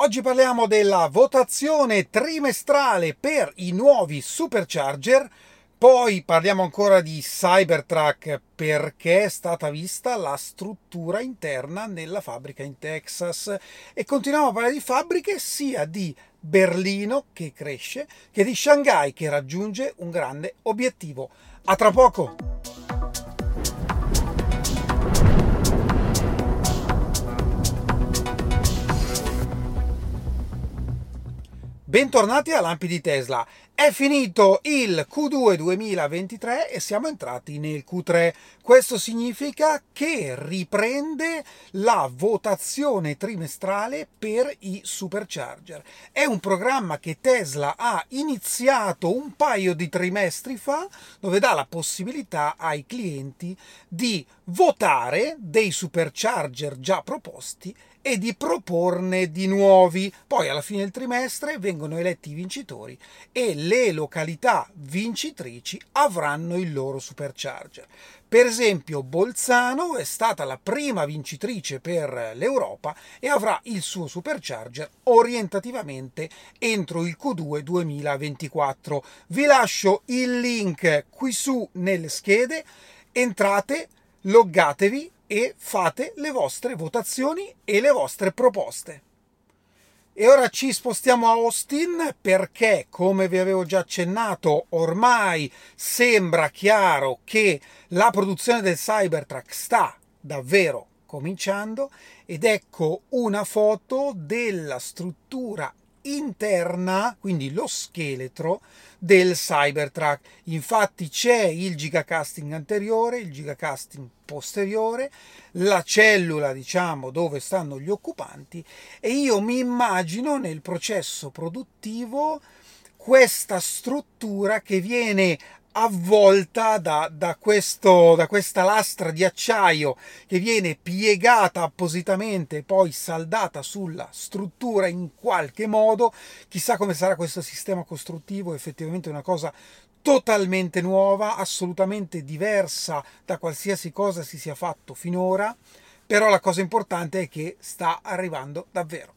Oggi parliamo della votazione trimestrale per i nuovi supercharger, poi parliamo ancora di Cybertruck perché è stata vista la struttura interna nella fabbrica in Texas e continuiamo a parlare di fabbriche sia di Berlino che cresce che di Shanghai che raggiunge un grande obiettivo. A tra poco! Bentornati a Lampi di Tesla. È finito il Q2 2023 e siamo entrati nel Q3. Questo significa che riprende la votazione trimestrale per i supercharger. È un programma che Tesla ha iniziato un paio di trimestri fa, dove dà la possibilità ai clienti di votare dei supercharger già proposti e di proporne di nuovi. Poi alla fine del trimestre vengono eletti i vincitori e le località vincitrici avranno il loro supercharger. Per esempio, Bolzano è stata la prima vincitrice per l'Europa e avrà il suo supercharger orientativamente entro il Q2 2024. Vi lascio il link qui su nelle schede. Entrate, loggatevi e fate le vostre votazioni e le vostre proposte. E ora ci spostiamo a Austin perché, come vi avevo già accennato, ormai sembra chiaro che la produzione del Cybertruck sta davvero cominciando ed ecco una foto della struttura interna, quindi lo scheletro del Cybertruck. Infatti c'è il gigacasting anteriore, il gigacasting posteriore, la cellula, diciamo, dove stanno gli occupanti e io mi immagino nel processo produttivo questa struttura che viene avvolta da, da, questo, da questa lastra di acciaio che viene piegata appositamente e poi saldata sulla struttura in qualche modo. Chissà come sarà questo sistema costruttivo, effettivamente una cosa totalmente nuova, assolutamente diversa da qualsiasi cosa si sia fatto finora, però la cosa importante è che sta arrivando davvero.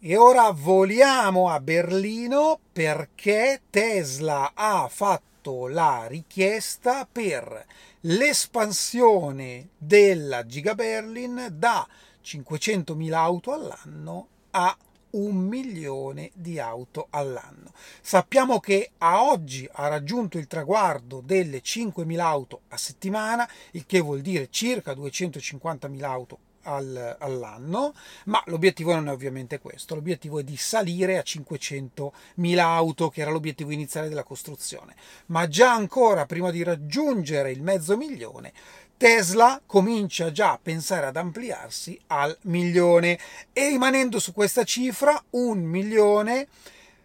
E ora voliamo a Berlino perché Tesla ha fatto fatto la richiesta per l'espansione della Giga Berlin da 500.000 auto all'anno a un milione di auto all'anno. Sappiamo che a oggi ha raggiunto il traguardo delle 5.000 auto a settimana, il che vuol dire circa 250.000 auto al, all'anno, ma l'obiettivo non è ovviamente questo, l'obiettivo è di salire a 500.000 auto, che era l'obiettivo iniziale della costruzione. Ma già ancora prima di raggiungere il mezzo milione, Tesla comincia già a pensare ad ampliarsi al milione e rimanendo su questa cifra, un milione,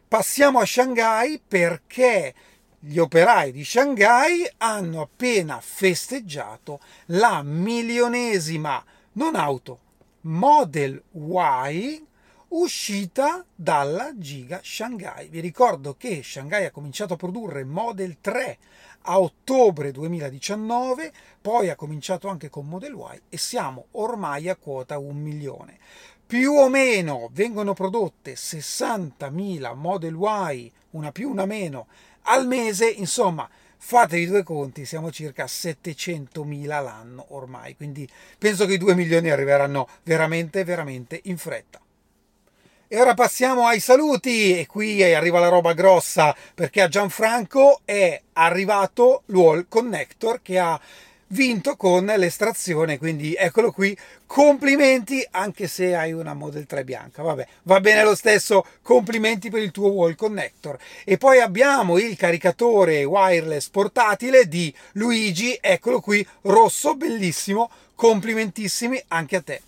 passiamo a Shanghai perché gli operai di Shanghai hanno appena festeggiato la milionesima non auto, Model Y uscita dalla Giga Shanghai. Vi ricordo che Shanghai ha cominciato a produrre Model 3 a ottobre 2019, poi ha cominciato anche con Model Y e siamo ormai a quota 1 milione. Più o meno vengono prodotte 60.000 Model Y, una più, una meno, al mese, insomma, fatevi due conti, siamo circa a 700.000 l'anno ormai, quindi penso che i 2 milioni arriveranno veramente, veramente in fretta. E ora passiamo ai saluti e qui arriva la roba grossa perché a Gianfranco è arrivato l'Wall Connector che ha vinto con l'estrazione, quindi eccolo qui, complimenti anche se hai una Model 3 bianca, vabbè, va bene lo stesso, complimenti per il tuo wall connector. E poi abbiamo il caricatore wireless portatile di Luigi, eccolo qui, rosso, bellissimo, complimentissimi anche a te.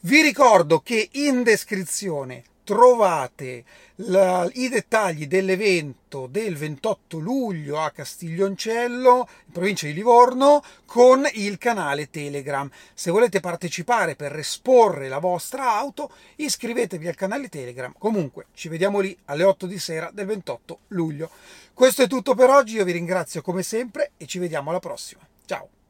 Vi ricordo che in descrizione trovate la, i dettagli dell'evento del 28 luglio a Castiglioncello, in provincia di Livorno, con il canale Telegram. Se volete partecipare per esporre la vostra auto, iscrivetevi al canale Telegram. Comunque, ci vediamo lì alle 8 di sera del 28 luglio. Questo è tutto per oggi, io vi ringrazio come sempre e ci vediamo alla prossima. Ciao!